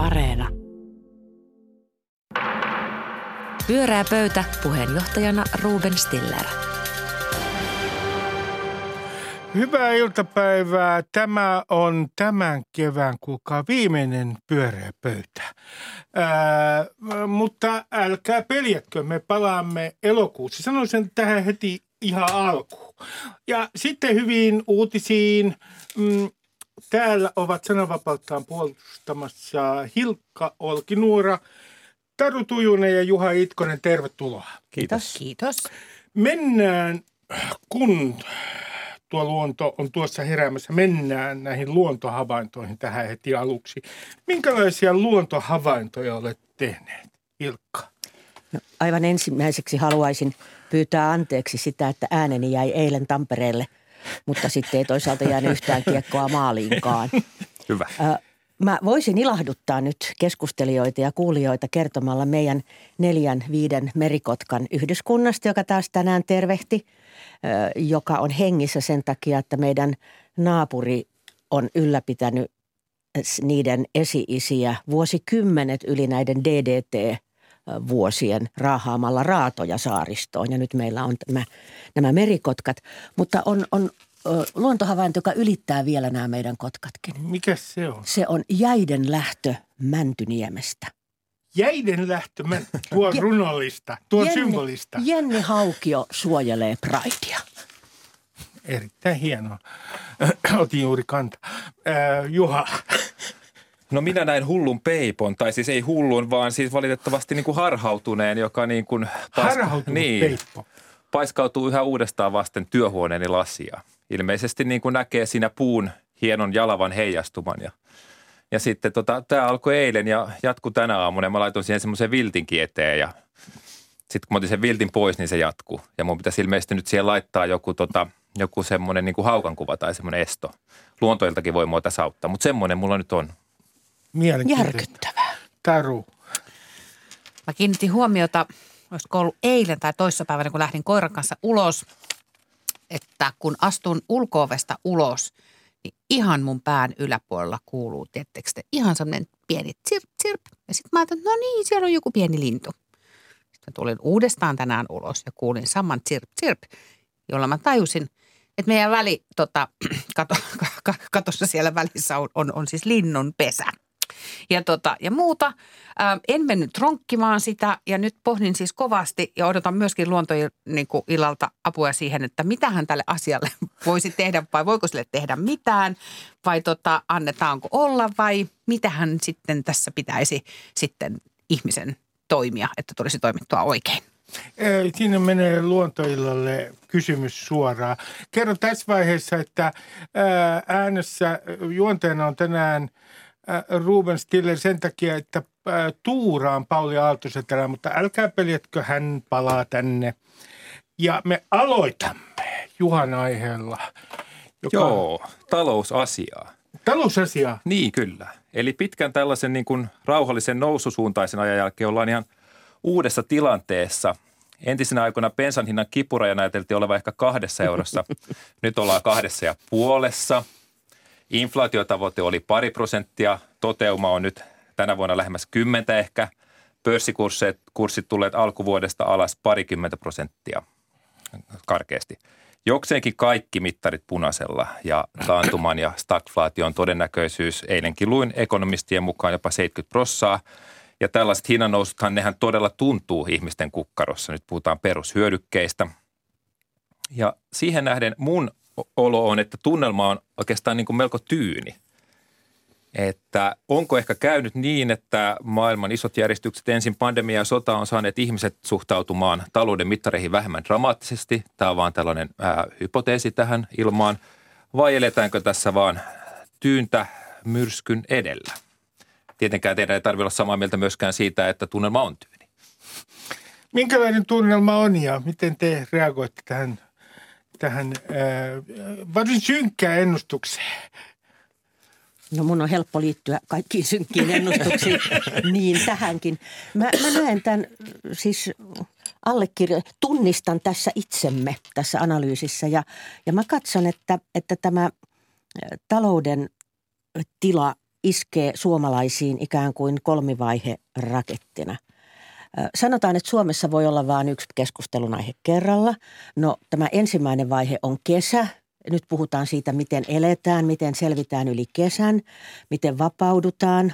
Areena. Pyörää pöytä puheenjohtajana Ruben Stiller. Hyvää iltapäivää. Tämä on tämän kevään kuulkaa viimeinen pyöreä pöytä. Ää, mutta älkää peljätkö, me palaamme elokuussa. Sanoisin tähän heti ihan alkuun. Ja sitten hyvin uutisiin. Mm, täällä ovat sananvapauttaan puolustamassa Hilkka Olkinuora, Taru Tujunen ja Juha Itkonen. Tervetuloa. Kiitos. Kiitos. Mennään, kun tuo luonto on tuossa heräämässä, mennään näihin luontohavaintoihin tähän heti aluksi. Minkälaisia luontohavaintoja olet tehneet, Ilkka? No, aivan ensimmäiseksi haluaisin pyytää anteeksi sitä, että ääneni jäi eilen Tampereelle, mutta sitten ei toisaalta jäänyt yhtään kiekkoa maaliinkaan. Hyvä. Mä voisin ilahduttaa nyt keskustelijoita ja kuulijoita kertomalla meidän neljän, viiden merikotkan yhdyskunnasta, joka taas tänään tervehti, joka on hengissä sen takia, että meidän naapuri on ylläpitänyt niiden esi-isiä vuosikymmenet yli näiden DDT-vuosien raahaamalla raatoja saaristoon. Ja nyt meillä on tämä, nämä merikotkat, mutta on, on luontohavainto, joka ylittää vielä nämä meidän kotkatkin. Mikä se on? Se on jäiden lähtö Mäntyniemestä. Jäiden lähtö, tuo runollista, tuo Jenni, symbolista. Jenni Haukio suojelee Pridea. Erittäin hienoa. Otin juuri kanta. Äh, Juha. No minä näin hullun peipon, tai siis ei hullun, vaan siis valitettavasti niin kuin harhautuneen, joka niin kuin... Harhautunut niin, peippo. paiskautuu yhä uudestaan vasten työhuoneeni lasia. Ilmeisesti niin kuin näkee siinä puun hienon jalavan heijastuman ja ja sitten tota, tämä alkoi eilen ja jatkuu tänä aamuna ja mä laitoin siihen semmoisen viltinkin eteen ja sitten kun mä otin sen viltin pois, niin se jatkuu. Ja mun pitäisi ilmeisesti nyt siihen laittaa joku, tota, joku semmoinen niin haukankuva tai semmoinen esto. Luontoiltakin voi mua tässä auttaa, mutta semmoinen mulla nyt on. Mielenkiintoista. Järkyttävää. Taru. Mä kiinnitin huomiota, olisiko ollut eilen tai toissapäivänä, kun lähdin koiran kanssa ulos, että kun astun ulkoovesta ulos, niin ihan mun pään yläpuolella kuuluu, tiettekö te, ihan semmoinen pieni tsirp, tsirp. Ja sitten mä ajattelin, että no niin, siellä on joku pieni lintu. Sitten tulin uudestaan tänään ulos ja kuulin saman tsirp, tsirp, jolla mä tajusin, että meidän väli, tota, kato, katossa siellä välissä on, on, on siis linnun pesä ja, tota, ja muuta. Ää, en mennyt ronkkimaan sitä ja nyt pohdin siis kovasti ja odotan myöskin luontoillalta niin apua siihen, että mitähän tälle asialle voisi tehdä vai voiko sille tehdä mitään vai tota, annetaanko olla vai mitähän sitten tässä pitäisi sitten ihmisen toimia, että tulisi toimittua oikein. Ei, Siinä menee luontoillalle kysymys suoraan. Kerron tässä vaiheessa, että ää, äänessä juonteena on tänään ää, Ruben Stiller sen takia, että ää, tuuraan Pauli Aaltosetälä, mutta älkää peljetkö, hän palaa tänne. Ja me aloitamme Juhan aiheella, joka Joo, talousasiaa. talousasiaa. Niin kyllä. Eli pitkän tällaisen niin kuin rauhallisen noususuuntaisen ajan jälkeen ollaan ihan uudessa tilanteessa. Entisenä aikoina bensan hinnan kipuraja näyteltiin olevan ehkä kahdessa eurossa. Nyt ollaan kahdessa ja puolessa. Inflaatiotavoite oli pari prosenttia. Toteuma on nyt tänä vuonna lähemmäs kymmentä ehkä. Pörssikurssit kurssit tulleet alkuvuodesta alas parikymmentä prosenttia karkeasti. Jokseenkin kaikki mittarit punaisella ja taantuman ja stagflaation todennäköisyys eilenkin luin ekonomistien mukaan jopa 70 prossaa. Ja tällaiset hinnannousuthan, nehän todella tuntuu ihmisten kukkarossa. Nyt puhutaan perushyödykkeistä. Ja siihen nähden mun olo on, että tunnelma on oikeastaan niin kuin melko tyyni. Että onko ehkä käynyt niin, että maailman isot järjestykset, ensin pandemia ja sota on saaneet ihmiset suhtautumaan talouden mittareihin vähemmän dramaattisesti. Tämä on vaan tällainen ää, hypoteesi tähän ilmaan. Vai eletäänkö tässä vaan tyyntä myrskyn edellä? Tietenkään teidän ei tarvitse olla samaa mieltä myöskään siitä, että tunnelma on tyyni. Minkälainen tunnelma on ja miten te reagoitte tähän, tähän ää, varsin synkkään ennustukseen? No mun on helppo liittyä kaikkiin synkkiin ennustuksiin, niin tähänkin. Mä, mä näen tämän siis allekirjo, tunnistan tässä itsemme tässä analyysissä ja, ja mä katson, että, että tämä ä, talouden tila iskee suomalaisiin ikään kuin kolmivaihe rakettina. Sanotaan, että Suomessa voi olla vain yksi keskustelun aihe kerralla. No tämä ensimmäinen vaihe on kesä. Nyt puhutaan siitä, miten eletään, miten selvitään yli kesän, miten vapaudutaan.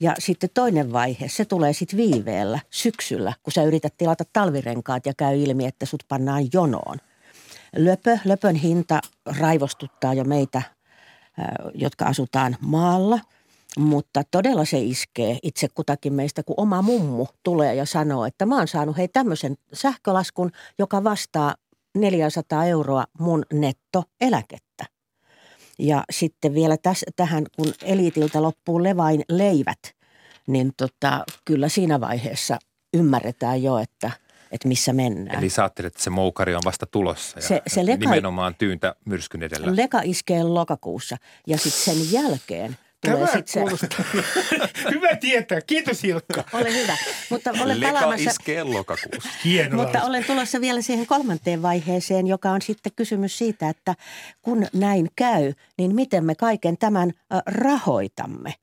Ja sitten toinen vaihe, se tulee sitten viiveellä syksyllä, kun sä yrität tilata talvirenkaat ja käy ilmi, että sut pannaan jonoon. Löpö, löpön hinta raivostuttaa jo meitä, jotka asutaan maalla – mutta todella se iskee itse kutakin meistä, kun oma mummu tulee ja sanoo, että mä oon saanut hei tämmöisen sähkölaskun, joka vastaa 400 euroa mun nettoeläkettä. Ja sitten vielä täs, tähän, kun eliitiltä loppuu levain leivät, niin tota, kyllä siinä vaiheessa ymmärretään jo, että – että missä mennään. Eli sä ajattelet, että se moukari on vasta tulossa ja se, se leka, nimenomaan tyyntä myrskyn edellä. Leka iskee lokakuussa ja sitten sen jälkeen – Tulee Tämä sit se... hyvä tietää. Kiitos Ilkka. Ole hyvä. Mutta olen Leka palaamassa... iskee lokakuussa. Hienoa. Mutta olen tulossa vielä siihen kolmanteen vaiheeseen, joka on sitten kysymys siitä, että kun näin käy, niin miten me kaiken tämän rahoitamme.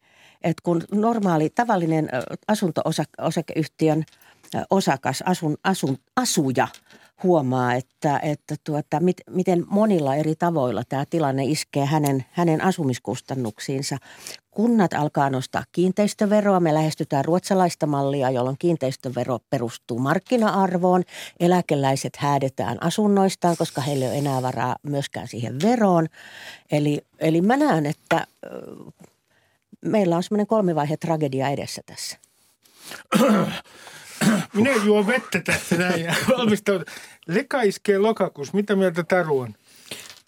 Et kun normaali, tavallinen asunto-osakeyhtiön osakas, asun, asun, asuja – huomaa, että, että tuota, mit, miten monilla eri tavoilla tämä tilanne iskee hänen, hänen asumiskustannuksiinsa. Kunnat alkaa nostaa kiinteistöveroa. Me lähestytään ruotsalaista mallia, jolloin kiinteistövero perustuu markkina-arvoon. Eläkeläiset häädetään asunnoistaan, koska heillä ei ole enää varaa myöskään siihen veroon. Eli, eli mä näen, että meillä on semmoinen kolmivaihe tragedia edessä tässä. Minä juon vettä tässä näin ja valmistaudun. Leka iskee lokakuussa. Mitä mieltä Taru on?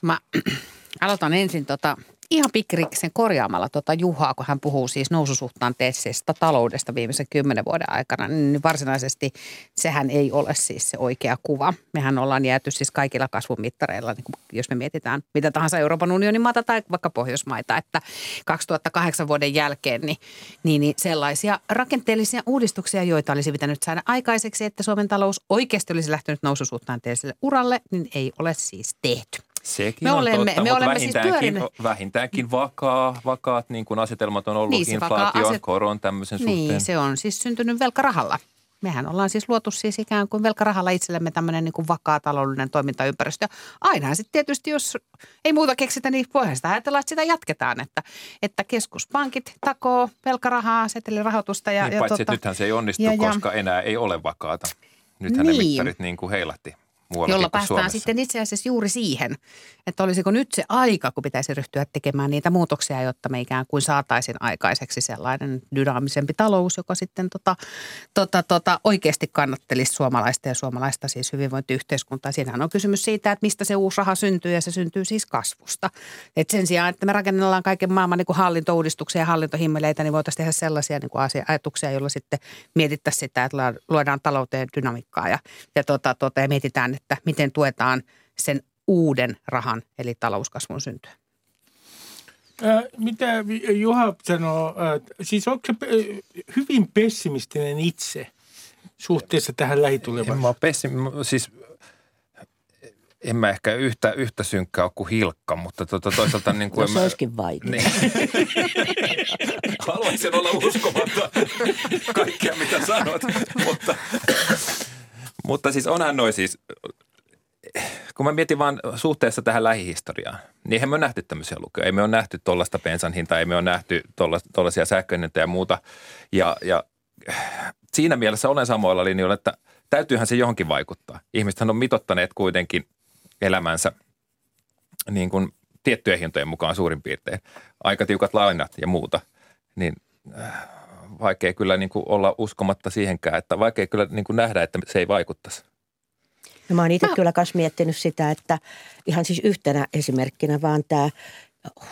Mä aloitan ensin tota ihan pikkirikkisen korjaamalla tuota Juhaa, kun hän puhuu siis noususuhtaanteisesta taloudesta viimeisen kymmenen vuoden aikana, niin varsinaisesti sehän ei ole siis se oikea kuva. Mehän ollaan jääty siis kaikilla kasvumittareilla, niin jos me mietitään mitä tahansa Euroopan unionin maata tai vaikka Pohjoismaita, että 2008 vuoden jälkeen niin, niin, niin sellaisia rakenteellisia uudistuksia, joita olisi pitänyt saada aikaiseksi, että Suomen talous oikeasti olisi lähtenyt noususuhtaanteiselle uralle, niin ei ole siis tehty. Sekin me on olemme, totta, me olemme vähintäänkin, siis vähintäänkin vakaa, vakaat niin kuin asetelmat on ollut niin, inflaation, aset... koron tämmöisen niin, suhteen. Niin, se on siis syntynyt velkarahalla. Mehän ollaan siis luotu siis ikään kuin velkarahalla itsellemme tämmöinen niin kuin vakaa taloudellinen toimintaympäristö. Aina sitten tietysti, jos ei muuta keksitä, niin voihan sitä ajatella, että sitä jatketaan. Että, että keskuspankit takoo velkarahaa, setelirahoitusta. Ja, niin, ja paitsi, että nythän se ei onnistu, ja, koska enää ei ole vakaata. Nythän niin. ne mittarit niin kuin heilahti Jolla päästään Suomessa. sitten itse asiassa juuri siihen, että olisiko nyt se aika, kun pitäisi ryhtyä tekemään niitä muutoksia, jotta me ikään kuin saataisiin aikaiseksi sellainen dynaamisempi talous, joka sitten tota, tota, tota, oikeasti kannattelisi suomalaista ja suomalaista siis hyvinvointiyhteiskuntaa. Siinähän on kysymys siitä, että mistä se uusi raha syntyy ja se syntyy siis kasvusta. Et sen sijaan, että me rakennellaan kaiken maailman niin kuin hallintouudistuksia ja hallintohimmeleitä, niin voitaisiin tehdä sellaisia niin kuin ajatuksia, joilla sitten mietittäisiin sitä, että luodaan talouteen dynamiikkaa ja, ja, tota, tota, ja mietitään, että miten tuetaan sen uuden rahan eli talouskasvun syntyä. Mitä Juha sanoo, siis onko se hyvin pessimistinen itse suhteessa tähän lähitulevaisuuteen? En mä pessim, siis en mä ehkä yhtä, yhtä synkkää ole kuin Hilkka, mutta tuota, toisaalta niin kuin... no, se olisikin vaikea. Niin. Haluaisin olla uskomatta kaikkea, mitä sanot, mutta, mutta siis onhan noin siis kun mä mietin vaan suhteessa tähän lähihistoriaan, niin eihän me ole nähty tämmöisiä lukuja. Ei me ole nähty tuollaista bensan hintaa, ei me ole nähty tuollaisia sähköinneitä ja muuta. Ja, ja siinä mielessä olen samoilla linjoilla, että täytyyhän se johonkin vaikuttaa. Ihmisethän on mitottaneet kuitenkin elämänsä niin kuin tiettyjen hintojen mukaan suurin piirtein. Aika tiukat lainat ja muuta. Niin äh, vaikea kyllä niin kuin olla uskomatta siihenkään, että vaikea kyllä niin kuin nähdä, että se ei vaikuttaisi. No mä oon itse mä... kyllä myös miettinyt sitä, että ihan siis yhtenä esimerkkinä vaan tämä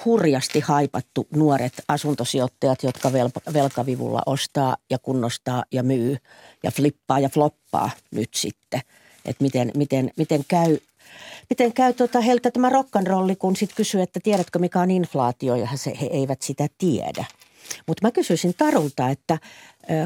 hurjasti haipattu nuoret asuntosijoittajat, jotka velkavivulla ostaa ja kunnostaa ja myy ja flippaa ja floppaa nyt sitten. Että miten, miten, miten käy, miten käy tota heiltä tämä rock'n'rolli, kun sitten kysyy, että tiedätkö mikä on inflaatio ja he, he eivät sitä tiedä. Mutta mä kysyisin Tarulta, että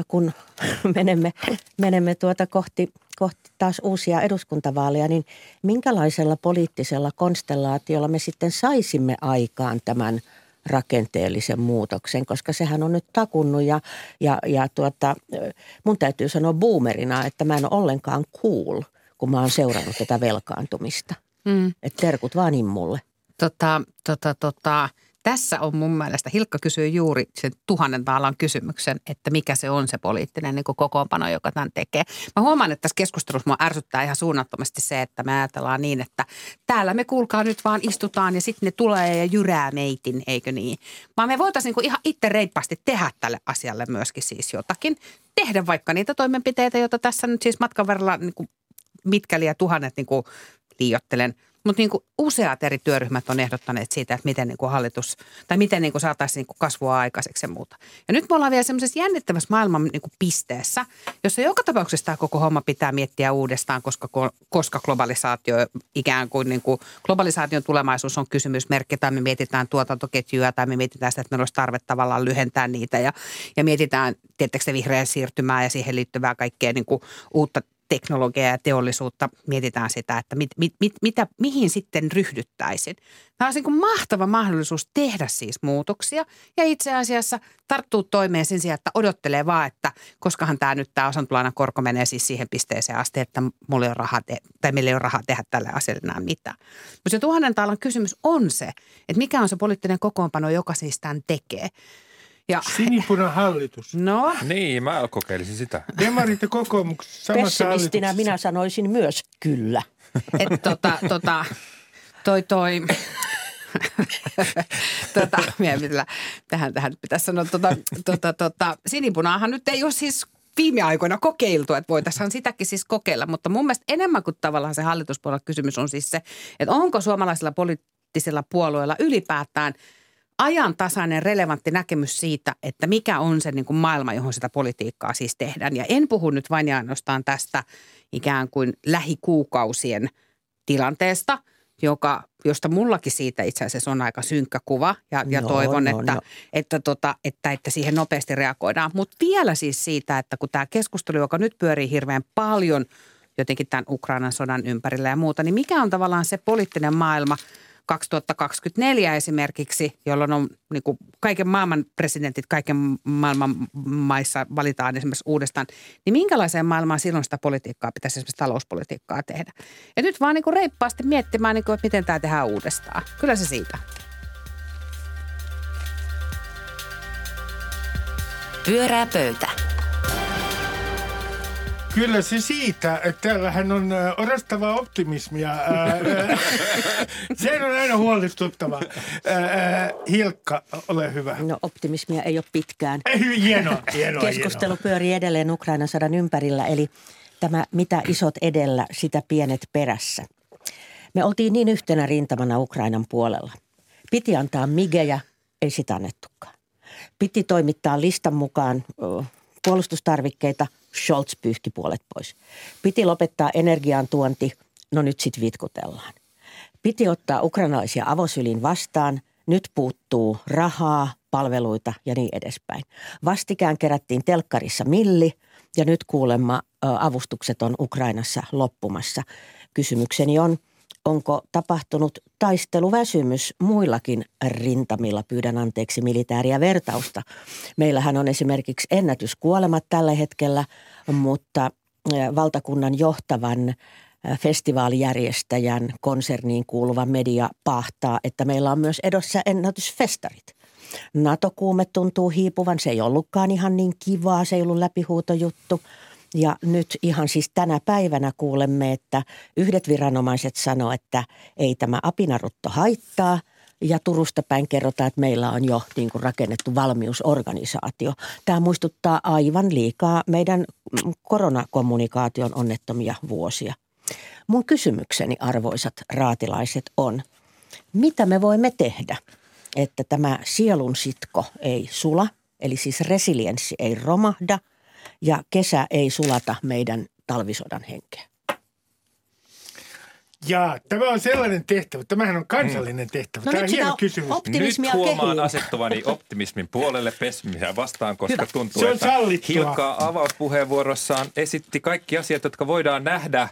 kun menemme, menemme tuota kohti, kohti taas uusia eduskuntavaaleja, niin minkälaisella poliittisella konstellaatiolla me sitten saisimme aikaan tämän rakenteellisen muutoksen, koska sehän on nyt takunnut ja, ja, ja tuota, mun täytyy sanoa boomerina, että mä en ole ollenkaan cool, kun mä oon seurannut tätä velkaantumista. Mm. Että terkut vaan immulle. Tota, tota, tota, tässä on mun mielestä, Hilkka kysyy juuri sen tuhannen taalan kysymyksen, että mikä se on se poliittinen niin kokoonpano, joka tämän tekee. Mä huomaan, että tässä keskustelussa mua ärsyttää ihan suunnattomasti se, että me ajatellaan niin, että täällä me kuulkaa nyt vaan istutaan ja sitten ne tulee ja jyrää meitin, eikö niin? Vaan me voitaisiin niin ihan itse reippaasti tehdä tälle asialle myöskin siis jotakin. Tehdä vaikka niitä toimenpiteitä, joita tässä nyt siis matkan verralla niin kuin mitkäli ja tuhannet niin kuin liiottelen – mutta niin useat eri työryhmät on ehdottaneet siitä, että miten niin kuin hallitus, tai miten niin kuin saataisiin niin kuin kasvua aikaiseksi ja muuta. Ja nyt me ollaan vielä semmoisessa jännittävässä maailman niin kuin pisteessä, jossa joka tapauksessa tämä koko homma pitää miettiä uudestaan, koska, koska globalisaatio ikään kuin, niin kuin globalisaation tulemaisuus on kysymysmerkki, tai me mietitään tuotantoketjuja, tai me mietitään sitä, että meillä olisi tarve tavallaan lyhentää niitä, ja, ja mietitään, tietääkö se vihreä siirtymää ja siihen liittyvää kaikkea niin kuin uutta teknologiaa ja teollisuutta, mietitään sitä, että mit, mit, mit, mitä, mihin sitten ryhdyttäisiin. Tämä on niin mahtava mahdollisuus tehdä siis muutoksia ja itse asiassa tarttuu toimeen sen sijaan, että odottelee vaan, että koskahan tämä nyt tämä osantulainan korko menee siis siihen pisteeseen asti, että mulla ei ole rahaa, te- tai meillä ei ole rahaa tehdä tälle asialle enää mitään. Mutta se tuhannen taalan kysymys on se, että mikä on se poliittinen kokoonpano, joka siis tämän tekee. Ja, Sinipuna hallitus. No. Niin, mä kokeilisin sitä. Demarit ja kokoomuksessa samassa Pessimistinä minä sanoisin myös kyllä. Että tota, tota, toi toi, tota, mitä, tähän, tähän pitäisi sanoa, tota, tota, tota, sinipunaahan nyt ei ole siis viime aikoina kokeiltu, että voitaisiin sitäkin siis kokeilla, mutta mun mielestä enemmän kuin tavallaan se hallituspuolella kysymys on siis se, että onko suomalaisilla poliittisilla puolueilla ylipäätään – ajantasainen, relevantti näkemys siitä, että mikä on se niin kuin maailma, johon sitä politiikkaa siis tehdään. Ja en puhu nyt vain ja ainoastaan tästä ikään kuin lähikuukausien tilanteesta, joka, josta mullakin siitä itse asiassa on aika synkkä kuva ja, ja no, toivon, no, että, no. Että, tota, että, että siihen nopeasti reagoidaan. Mutta vielä siis siitä, että kun tämä keskustelu, joka nyt pyörii hirveän paljon jotenkin tämän Ukrainan sodan ympärillä ja muuta, niin mikä on tavallaan se poliittinen maailma – 2024 esimerkiksi, jolloin on niin kuin kaiken maailman presidentit, kaiken maailman maissa valitaan esimerkiksi uudestaan, niin minkälaiseen maailmaan silloin sitä politiikkaa pitäisi esimerkiksi talouspolitiikkaa tehdä? Ja nyt vaan niin kuin reippaasti miettimään, niin kuin, että miten tämä tehdään uudestaan. Kyllä se siitä. Pyörää pöytä. Kyllä se siitä, että täällähän on orastavaa optimismia. Se on aina huolestuttava. Hilkka, ole hyvä. No optimismia ei ole pitkään. Hienoa, hienoa Keskustelu hienoa. pyörii edelleen Ukrainan sodan ympärillä, eli tämä mitä isot edellä, sitä pienet perässä. Me oltiin niin yhtenä rintamana Ukrainan puolella. Piti antaa migejä, ei sitä annettukaan. Piti toimittaa listan mukaan puolustustarvikkeita – Scholz pyyhki puolet pois. Piti lopettaa energian tuonti, no nyt sitten vitkutellaan. Piti ottaa ukrainalaisia avosylin vastaan, nyt puuttuu rahaa, palveluita ja niin edespäin. Vastikään kerättiin telkkarissa milli ja nyt kuulemma avustukset on Ukrainassa loppumassa. Kysymykseni on – onko tapahtunut taisteluväsymys muillakin rintamilla, pyydän anteeksi militääriä vertausta. Meillähän on esimerkiksi ennätyskuolemat tällä hetkellä, mutta valtakunnan johtavan festivaalijärjestäjän konserniin kuuluva media pahtaa, että meillä on myös edossa ennätysfestarit. NATO-kuume tuntuu hiipuvan, se ei ollutkaan ihan niin kivaa, se ei ollut läpihuutojuttu – ja nyt ihan siis tänä päivänä kuulemme, että yhdet viranomaiset sanoo, että ei tämä apinarutto haittaa. Ja Turusta päin kerrotaan, että meillä on jo niin kuin rakennettu valmiusorganisaatio. Tämä muistuttaa aivan liikaa meidän koronakommunikaation onnettomia vuosia. Mun kysymykseni, arvoisat raatilaiset, on, mitä me voimme tehdä, että tämä sielun sitko ei sula, eli siis resilienssi ei romahda – ja kesä ei sulata meidän talvisodan henkeä. Jaa, tämä on sellainen tehtävä. Tämähän on kansallinen tehtävä. No tämä nyt on hieno kysymys. optimismia Nyt huomaan kehiin. asettuvani optimismin puolelle pessimiä vastaan, koska Hyvä. tuntuu, Se on että sallittua. Hilkka avauspuheenvuorossaan esitti kaikki asiat, jotka voidaan nähdä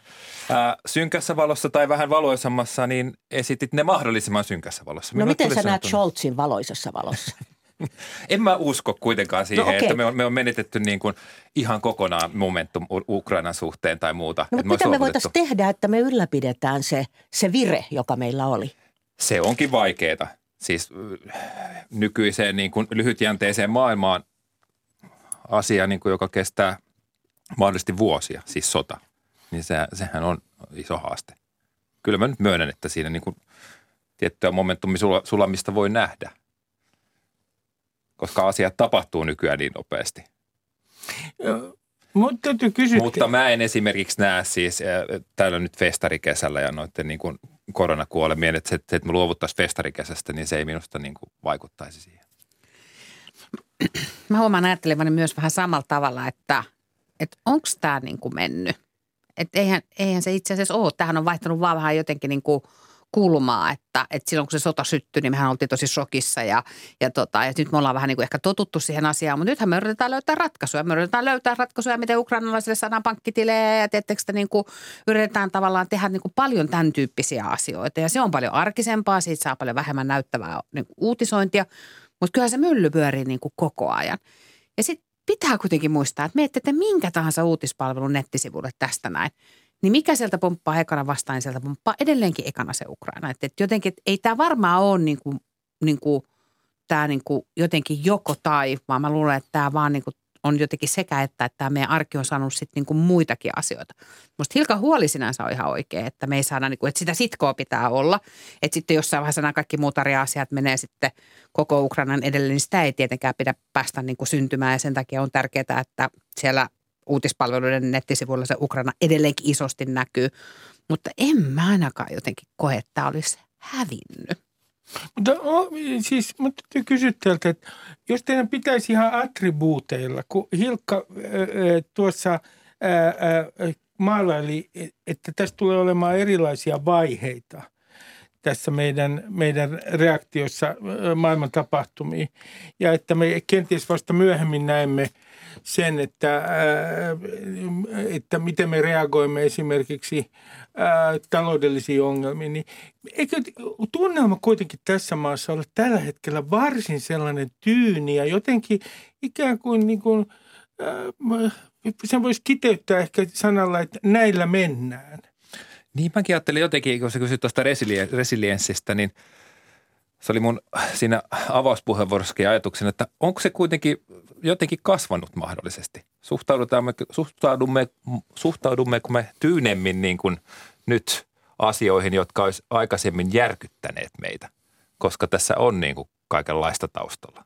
ää, synkässä valossa tai vähän valoisammassa, niin esitit ne mahdollisimman synkässä valossa. No Minulle miten sä näet. Scholzin valoisessa valossa? En mä usko kuitenkaan siihen, No okei. että me on, me on menetetty niin kuin ihan kokonaan momentum Ukrainan suhteen tai muuta. No mutta mitä me voitaisiin tehdä, että me ylläpidetään se, se vire, joka meillä oli? Se onkin vaikeeta. Siis äh, nykyiseen niin kuin lyhytjänteiseen maailmaan asia, niin kuin, joka kestää mahdollisesti vuosia, siis sota, niin se, sehän on iso haaste. Kyllä mä nyt myönnän, että siinä niin kuin tiettyä momentumin sula- sulamista voi nähdä, koska asiat tapahtuu nykyään niin nopeasti. Täytyy kysyä. Mutta mä en esimerkiksi näe siis, täällä nyt festarikesällä ja noiden niin kuin koronakuolemien, että se, että me luovuttaisiin festarikesästä, niin se ei minusta niin kuin vaikuttaisi siihen. Mä huomaan ajattelevani myös vähän samalla tavalla, että, että onko tämä niin kuin mennyt. Että eihän, eihän se itse asiassa ole. Tähän on vaihtanut vaan vähän jotenkin niin kuin kulmaa, että, että silloin kun se sota syttyi, niin mehän oltiin tosi shokissa ja, ja, tota, ja nyt me ollaan vähän niin kuin ehkä totuttu siihen asiaan, mutta nythän me yritetään löytää ratkaisuja. Me yritetään löytää ratkaisuja, miten ukrainalaisille saadaan pankkitilejä ja tiettekö sitä niin kuin yritetään tavallaan tehdä niin kuin paljon tämän tyyppisiä asioita ja se on paljon arkisempaa, siitä saa paljon vähemmän näyttävää niin kuin uutisointia, mutta kyllä se mylly pyörii niin kuin koko ajan. Ja sitten pitää kuitenkin muistaa, että menette te minkä tahansa uutispalvelun nettisivulle tästä näin, niin mikä sieltä pomppaa ekana vastaan, niin sieltä pomppaa edelleenkin ekana se Ukraina. Että et jotenkin, et ei tämä varmaan ole niin kuin, niin kuin, tämä niin kuin jotenkin joko tai, vaan mä luulen, että tämä vaan niin kuin on jotenkin sekä että, että tämä meidän arki on saanut sitten niin kuin muitakin asioita. Musta Hilka huoli sinänsä on ihan oikein, että me ei saada, niin kuin, että sitä sitkoa pitää olla. Että sitten jossain vaiheessa nämä kaikki muut asiat menee sitten koko Ukrainan edelleen, niin sitä ei tietenkään pidä päästä niin kuin syntymään. Ja sen takia on tärkeää, että siellä uutispalveluiden nettisivuilla se Ukraina edelleenkin isosti näkyy. Mutta en mä ainakaan jotenkin koe, että tämä olisi hävinnyt. Mutta, o, siis, mutta kysyä teiltä, että jos teidän pitäisi ihan attribuuteilla, kun Hilkka tuossa ää, maalaili, että tästä tulee olemaan erilaisia vaiheita tässä meidän, meidän reaktiossa maailman tapahtumiin. Ja että me kenties vasta myöhemmin näemme sen, että, ää, että miten me reagoimme esimerkiksi ää, taloudellisiin ongelmiin, niin eikö tunnelma kuitenkin tässä maassa ole tällä hetkellä varsin sellainen tyyni ja jotenkin ikään kuin, niin kuin ää, sen voisi kiteyttää ehkä sanalla, että näillä mennään. Niin mäkin ajattelin jotenkin, kun sä kysyt tuosta resilien- resilienssistä, niin se oli mun siinä avauspuheenvuorossakin ajatuksena, että onko se kuitenkin jotenkin kasvanut mahdollisesti? Suhtaudumme, suhtaudumme, suhtaudummeko me tyynemmin niin kuin nyt asioihin, jotka olisi aikaisemmin järkyttäneet meitä, koska tässä on niin kuin kaikenlaista taustalla.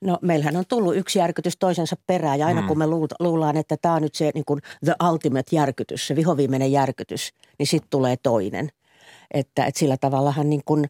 No meillähän on tullut yksi järkytys toisensa perään ja aina Mm. kun me luullaan, että tämä on nyt se niin kuin the ultimate järkytys, se vihoviimeinen järkytys, niin sitten tulee toinen. Että, että sillä tavallahan niin kuin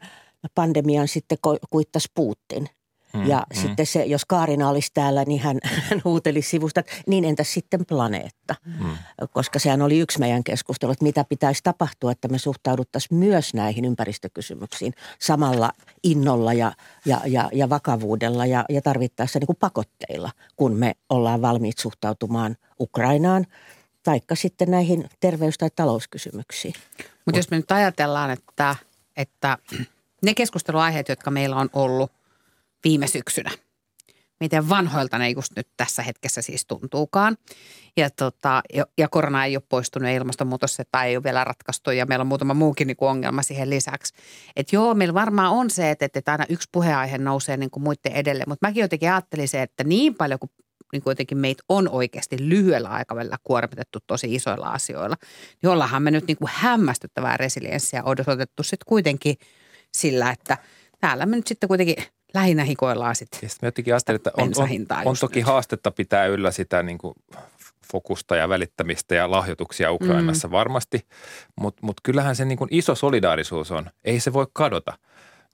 pandemian sitten kuittasi Putin. Mm, Ja mm. sitten se, jos Kaarina olisi täällä, niin hän, hän huuteli sivusta, että niin entäs sitten planeetta? Mm. Koska sehän oli yksi meidän keskustelu, että mitä pitäisi tapahtua, että me suhtauduttaisiin myös näihin ympäristökysymyksiin samalla innolla ja, ja, ja, ja vakavuudella ja, ja tarvittaessa niin kuin pakotteilla, kun me ollaan valmiit suhtautumaan Ukrainaan taikka sitten näihin terveys- tai talouskysymyksiin. Mutta jos me nyt ajatellaan, että, että ne keskusteluaiheet, jotka meillä on ollut viime syksynä, miten vanhoilta ne just nyt tässä hetkessä siis tuntuukaan. Ja, tota, ja, korona ei ole poistunut ja ilmastonmuutos tai ei ole vielä ratkaistu ja meillä on muutama muukin niin kuin ongelma siihen lisäksi. Että joo, meillä varmaan on se, että, että aina yksi puheenaihe nousee niin kuin muiden edelle, mutta mäkin jotenkin ajattelin se, että niin paljon kuin niin kuitenkin meitä on oikeasti lyhyellä aikavälillä kuormitettu tosi isoilla asioilla, niin ollaanhan me nyt niin kuin hämmästyttävää resilienssiä odotettu sitten kuitenkin sillä, että täällä me nyt sitten kuitenkin lähinnä hikoillaan sitten. Ja sitten jotenkin ajattelin, että on, on, on toki nyt. haastetta pitää yllä sitä niin kuin fokusta ja välittämistä ja lahjoituksia Ukrainassa mm. varmasti, mutta mut kyllähän se niin kuin iso solidaarisuus on. Ei se voi kadota.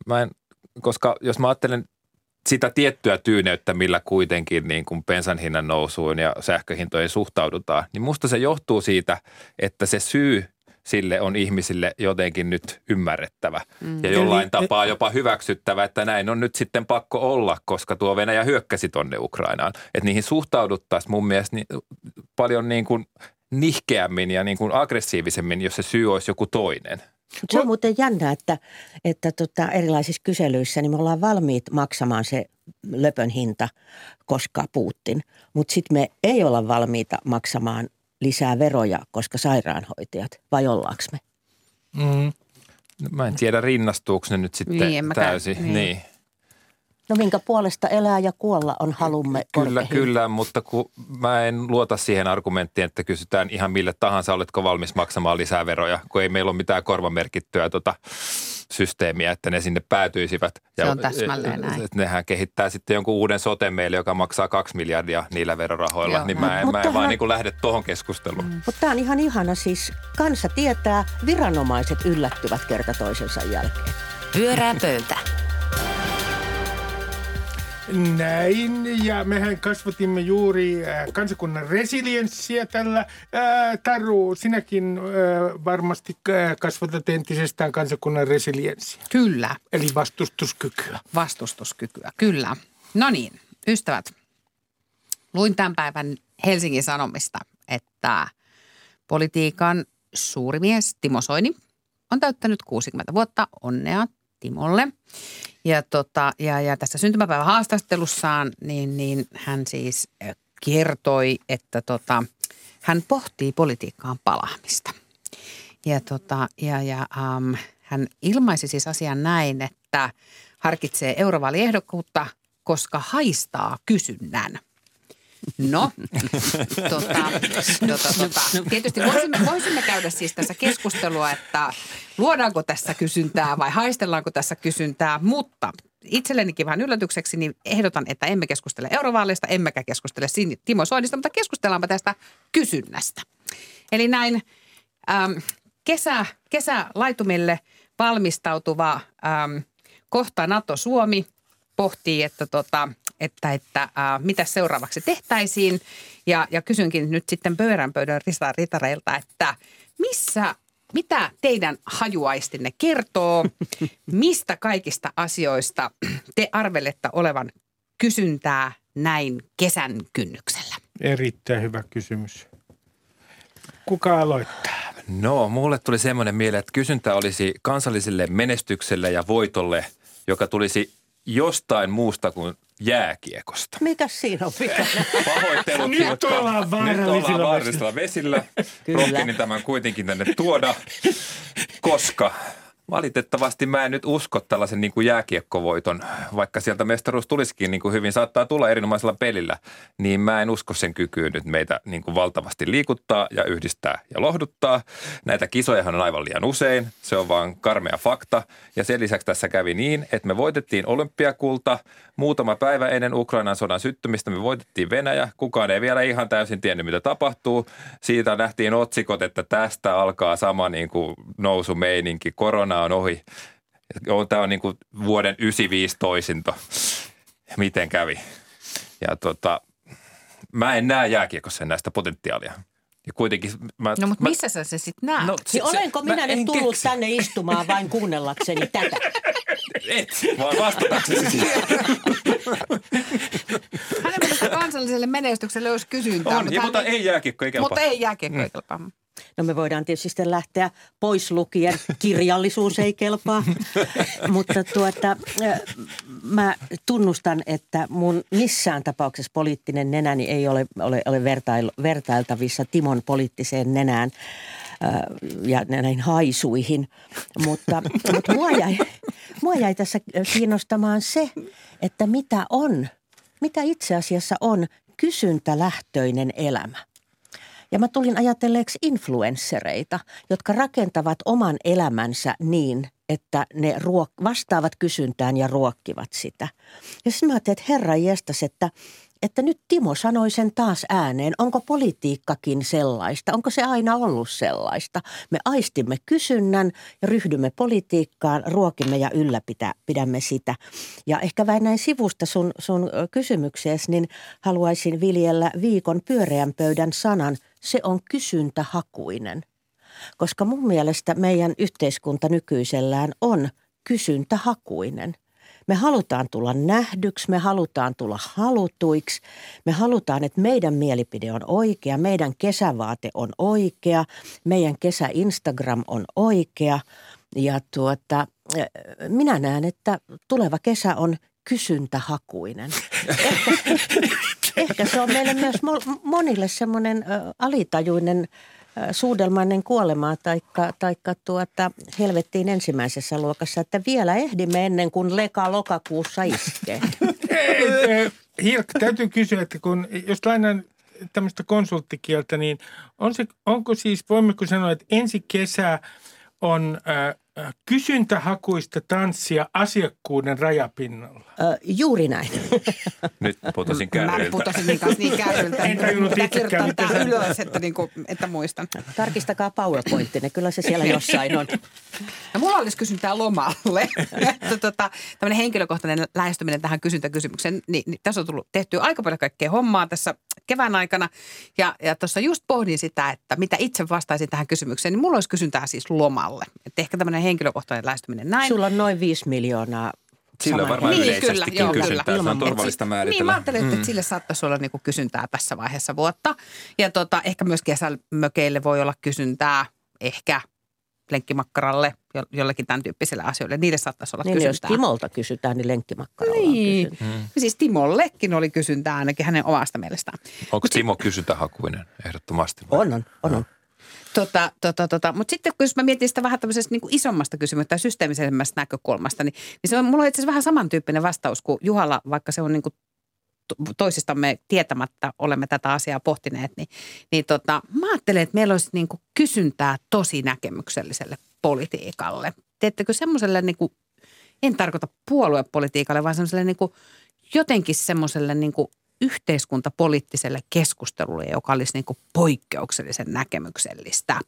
Mä en, koska jos mä ajattelen sitä tiettyä tyyneyttä, millä kuitenkin niin kuin bensan hinnan nousuun ja sähköhintojen suhtaudutaan, niin musta se johtuu siitä, että se syy sille on ihmisille jotenkin nyt ymmärrettävä. Mm. Ja jollain Eli, tapaa jopa hyväksyttävä, että näin on nyt sitten pakko olla, koska tuo Venäjä hyökkäsi tonne Ukrainaan. Että niihin suhtauduttaisiin mun mielestä niin, paljon niin kuin nihkeämmin ja niin kuin aggressiivisemmin, jos se syy olisi joku toinen. Se on muuten jännä, että, että tota, erilaisissa kyselyissä niin me ollaan valmiit maksamaan se löpön hinta, koska Putin. Mutta sitten me ei olla valmiita maksamaan lisää veroja, koska sairaanhoitajat, vai ollaanko me? Mm. No, mä en tiedä, rinnastuuko ne nyt sitten niin, täysin. Niin. niin. No minkä puolesta elää ja kuolla on halumme Kyllä, kyllä, mutta kun mä en luota siihen argumenttiin, että kysytään ihan mille tahansa, oletko valmis maksamaan lisää veroja, kun ei meillä ole mitään korvamerkittyä tota systeemiä, että ne sinne päätyisivät. Se ja on täsmälleen näin. Nehän kehittää sitten jonkun uuden sote meille, joka maksaa kaksi miljardia niillä verorahoilla, Joo. niin mä en, mä en vaan niin kuin lähde tuohon keskusteluun. Mm. Mutta tämä on ihan ihana siis. Kansa tietää, viranomaiset yllättyvät kerta toisensa jälkeen. Pyörää pöytä. Näin, ja mehän kasvatimme juuri äh, kansakunnan resilienssiä tällä. Äh, Taru, sinäkin äh, varmasti kasvatat entisestään kansakunnan resilienssiä. Kyllä. Eli vastustuskykyä. Vastustuskykyä, kyllä. No niin, ystävät. Luin tämän päivän Helsingin Sanomista, että politiikan suuri mies Timo Soini on täyttänyt 60 vuotta. Onnea Timolle. Ja, tota, ja, ja tässä syntymäpäivän haastattelussaan niin, niin hän siis kertoi, että tota, hän pohtii politiikkaan palaamista. Ja, tota, ja, ja um, hän ilmaisi siis asian näin, että harkitsee eurovaaliehdokkuutta, koska haistaa kysynnän – No, tota, tota, tota. tietysti voisimme, voisimme käydä siis tässä keskustelua, että luodaanko tässä kysyntää vai haistellaanko tässä kysyntää, mutta itsellenikin vähän yllätykseksi, niin ehdotan, että emme keskustele eurovaaleista, emmekä keskustele Timo Soinista, mutta keskustellaanpa tästä kysynnästä. Eli näin ähm, kesä, kesälaitumille valmistautuva ähm, kohta NATO-Suomi pohtii, että tota, että, että äh, mitä seuraavaksi tehtäisiin. Ja, ja kysynkin nyt sitten pöydän ritareilta, että missä mitä teidän hajuaistinne kertoo? Mistä kaikista asioista te arvelette olevan kysyntää näin kesän kynnyksellä? Erittäin hyvä kysymys. Kuka aloittaa? No, mulle tuli semmoinen mieleen, että kysyntä olisi kansalliselle menestykselle ja voitolle, joka tulisi jostain muusta kuin jääkiekosta. Mitä siinä on vikana? Pahoittelut, Nyt ollaan vaarallisilla, vaarallisilla vesillä. Rohkenin tämän kuitenkin tänne tuoda, koska Valitettavasti mä en nyt usko tällaisen niin kuin jääkiekkovoiton, vaikka sieltä mestaruus tulisikin niin kuin hyvin saattaa tulla erinomaisella pelillä, niin mä en usko sen kykyyn nyt meitä niin kuin valtavasti liikuttaa ja yhdistää ja lohduttaa. Näitä kisojahan on aivan liian usein, se on vaan karmea fakta. Ja sen lisäksi tässä kävi niin, että me voitettiin olympiakulta muutama päivä ennen Ukrainan sodan syttymistä, me voitettiin Venäjä. Kukaan ei vielä ihan täysin tiennyt, mitä tapahtuu. Siitä nähtiin otsikot, että tästä alkaa sama niin kuin nousumeininki, korona on ohi. Tämä on niin kuin vuoden 95 toisinto. Miten kävi? Ja tota, mä en näe jääkiekossa näistä potentiaalia. Ja kuitenkin mä, no mutta missä sä se sitten näet? No, se, niin olenko minä nyt tullut keksi. tänne istumaan vain kuunnellakseni tätä? Et, vaan vastataksesi siihen. Hänen mielestä kansalliselle menestykselle olisi kysyntää. On, mutta, ja, mutta ei jääkiekko ei kelpaa. Mutta ei jääkiekko mm. ei kelpaa. No me voidaan tietysti sitten lähteä pois lukien. Kirjallisuus ei kelpaa. Mutta tuota, mä tunnustan, että mun missään tapauksessa poliittinen nenäni ei ole, ole, ole vertail, vertailtavissa Timon poliittiseen nenään ja näihin haisuihin. Mutta, mutta mua, jäi, mua jäi tässä kiinnostamaan se, että mitä on, mitä itse asiassa on kysyntälähtöinen elämä. Ja mä tulin ajatelleeksi influenssereita, jotka rakentavat oman elämänsä niin, että ne ruok- vastaavat kysyntään ja ruokkivat sitä. Ja sitten mä ajattelin, että herra jestas, että, että nyt Timo sanoi sen taas ääneen. Onko politiikkakin sellaista? Onko se aina ollut sellaista? Me aistimme kysynnän ja ryhdymme politiikkaan, ruokimme ja ylläpidämme sitä. Ja ehkä vähän näin sivusta sun, sun kysymykseesi, niin haluaisin viljellä viikon pyöreän pöydän sanan – se on kysyntähakuinen. koska mun mielestä meidän yhteiskunta nykyisellään on kysyntähakuinen. Me halutaan tulla nähdyksi, me halutaan tulla halutuiksi, me halutaan, että meidän mielipide on oikea, meidän kesävaate on oikea, meidän kesä Instagram on oikea. Ja tuota, minä näen, että tuleva kesä on kysyntähakuinen. Ehkä, ehkä se on meille myös monille semmoinen alitajuinen suudelmainen kuolemaa taikka, taikka tuota, helvettiin ensimmäisessä luokassa, että vielä ehdimme ennen kuin leka lokakuussa iskee. Hilkka, täytyy kysyä, että kun, jos lainaan tämmöistä konsulttikieltä, niin on se, onko siis, voimmeko sanoa, että ensi kesä on Äh, kysyntähakuista tanssia asiakkuuden rajapinnalla. Ö, juuri näin. Nyt putosin kärryltä. Mä putosin niin kanssa niin kärryltä. en tajunnut itsekään, mitä sä... ylös, että, niin kuin, että muistan. Tarkistakaa PowerPointtine, kyllä se siellä jossain on. Ja mulla olisi kysyntää lomalle. että, tota, tämmöinen henkilökohtainen lähestyminen tähän kysyntäkysymykseen, niin, niin tässä on tullut tehty aika paljon kaikkea hommaa tässä kevään aikana. Ja, ja tuossa just pohdin sitä, että mitä itse vastaisin tähän kysymykseen, niin mulla olisi kysyntää siis lomalle. Että ehkä tämmöinen henkilökohtainen lähestyminen näin. Sulla on noin 5 miljoonaa sillä on varmaan niin, kyllä, joo, kysyntää. Kyllä. Se on turvallista siis, määritellä. Niin, mä ajattelin, että mm. sille saattaisi olla niinku kysyntää tässä vaiheessa vuotta. Ja tota, ehkä myös kesämökeille voi olla kysyntää ehkä lenkkimakkaralle, jollekin tämän tyyppiselle asioille. Niille saattaisi olla niin, kysyntää. jos Timolta kysytään, niin lenkkimakkaralla niin. on Hmm. Siis Timollekin oli kysyntää ainakin hänen omasta mielestään. Onko Mut Timo kysyntähakuinen ehdottomasti? Vai? On, on, on. on. Tota, tota, tota. Mutta sitten kun jos mä mietin sitä vähän tämmöisestä niin kuin isommasta kysymyksestä tai systeemisemmästä näkökulmasta, niin, niin se on, mulla on itse asiassa vähän samantyyppinen vastaus kuin Juhalla, vaikka se on niin kuin toisistamme tietämättä olemme tätä asiaa pohtineet, niin, niin tota, mä ajattelen, että meillä olisi niin kuin kysyntää tosi näkemykselliselle politiikalle. Teettekö semmoiselle, niin kuin, en tarkoita puoluepolitiikalle, vaan semmoiselle niin kuin, jotenkin semmoiselle niin kuin yhteiskuntapoliittiselle keskustelulle, joka olisi niin kuin poikkeuksellisen näkemyksellistä.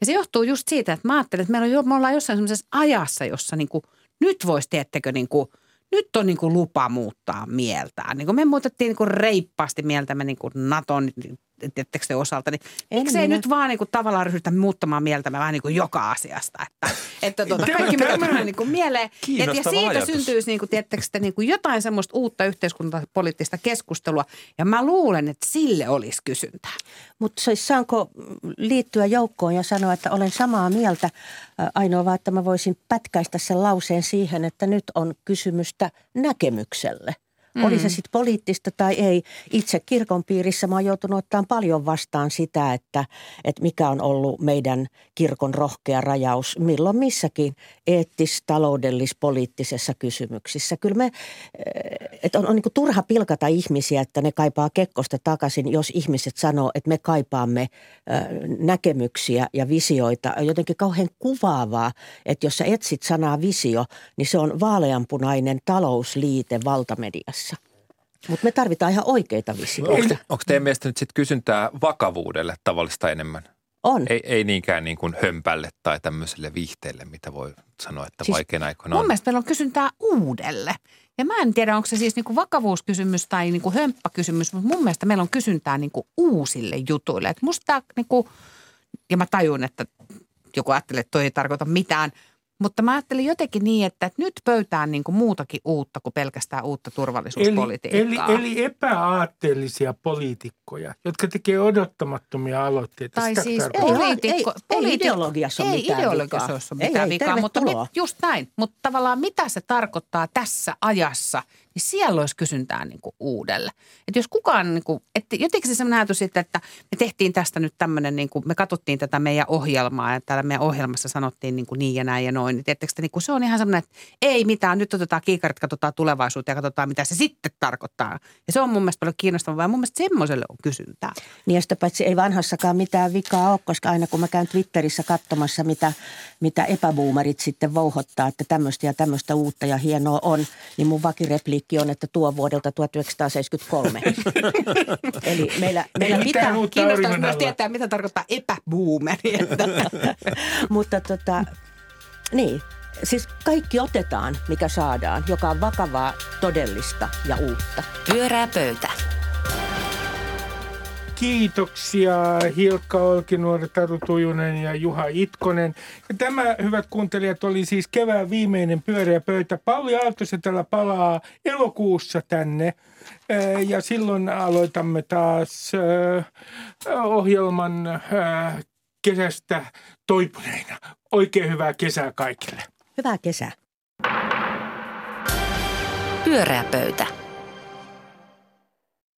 Ja se johtuu just siitä, että mä ajattelen, että meillä on, me ollaan jossain semmoisessa ajassa, jossa niin kuin, nyt voisi, teettekö, niin kuin, nyt on niin kuin lupa muuttaa mieltään. Niin kuin me muutettiin niin kuin reippaasti mieltämme niin kuin Naton te osalta, niin miksei nyt vaan niin kuin tavallaan ryhdytä muuttamaan mieltämme vähän niin kuin joka asiasta. Että, että tuota, kaikki mitä tulee niin kuin mieleen. Et, ja siitä ajatus. syntyisi niin kuin, te, niin kuin jotain semmoista uutta yhteiskuntapoliittista keskustelua. Ja mä luulen, että sille olisi kysyntää. Mutta siis saanko liittyä joukkoon ja sanoa, että olen samaa mieltä. Ainoa vaan, että mä voisin pätkäistä sen lauseen siihen, että nyt on kysymystä näkemykselle – Mm. Oli se sitten poliittista tai ei. Itse kirkon piirissä mä oon joutunut ottamaan paljon vastaan sitä, että, että mikä on ollut meidän kirkon rohkea rajaus milloin missäkin eettis, taloudellis, poliittisessa kysymyksissä. Kyllä me, eh, että on, on niin turha pilkata ihmisiä, että ne kaipaa kekkosta takaisin, jos ihmiset sanoo, että me kaipaamme äh, näkemyksiä ja visioita. Jotenkin kauhean kuvaavaa, että jos sä etsit sanaa visio, niin se on vaaleanpunainen talousliite valtamediassa. Mutta me tarvitaan ihan oikeita visioita. Onko teidän mielestä nyt sitten kysyntää vakavuudelle tavallista enemmän? On. Ei, ei niinkään niin kuin hömpälle tai tämmöiselle viihteelle, mitä voi sanoa, että siis vaikeina aikoina on. Mun mielestä meillä on kysyntää uudelle. Ja mä en tiedä, onko se siis niinku vakavuuskysymys tai niinku hömppäkysymys, mutta mun mielestä meillä on kysyntää niinku uusille jutuille. Et musta niinku, ja mä tajun, että joku ajattelee, että toi ei tarkoita mitään – mutta mä ajattelin jotenkin niin, että nyt pöytään niin kuin muutakin uutta kuin pelkästään uutta turvallisuuspolitiikkaa. Eli, eli, eli epäaatteellisia poliitikkoja, jotka tekee odottamattomia aloitteita. Tai Sitä siis poliitikko, ei, ei, ei ideologiassa ole ei mitään ideologiassa vikaa. Mitään ei, vikaa, mutta mit, just näin. Mutta tavallaan mitä se tarkoittaa tässä ajassa – niin siellä olisi kysyntää niin kuin uudelle. Että jos kukaan, niin kuin, että jotenkin se sellainen ajatus sitten, että me tehtiin tästä nyt tämmöinen, niin kuin, me katsottiin tätä meidän ohjelmaa ja täällä meidän ohjelmassa sanottiin niin, kuin niin ja näin ja noin. Niin, tiettekö, niin kuin se on ihan semmoinen, että ei mitään, nyt otetaan kiikarit, katsotaan tulevaisuutta ja katsotaan mitä se sitten tarkoittaa. Ja se on mun mielestä paljon kiinnostavaa ja mun mielestä semmoiselle on kysyntää. Niin ja sitä paitsi ei vanhassakaan mitään vikaa ole, koska aina kun mä käyn Twitterissä katsomassa, mitä, mitä epäboomerit sitten vouhottaa, että tämmöistä ja tämmöistä uutta ja hienoa on, niin mun vakirepli repliikki on, että tuo vuodelta 1973. Eli meillä, meillä pitää... Kiinnostaisi myös tietää, mitä tarkoittaa epäboomeri. Mutta tota, niin, siis kaikki otetaan, mikä saadaan, joka on vakavaa, todellista ja uutta. Pyörää pöytä. Kiitoksia Hilkka Olkinuori, Taru Tujunen ja Juha Itkonen. Ja tämä, hyvät kuuntelijat, oli siis kevään viimeinen pyöreä pöytä. Pauli Aaltosetälä palaa elokuussa tänne ja silloin aloitamme taas ohjelman kesästä toipuneina. Oikein hyvää kesää kaikille. Hyvää kesää. Pyöreä pöytä.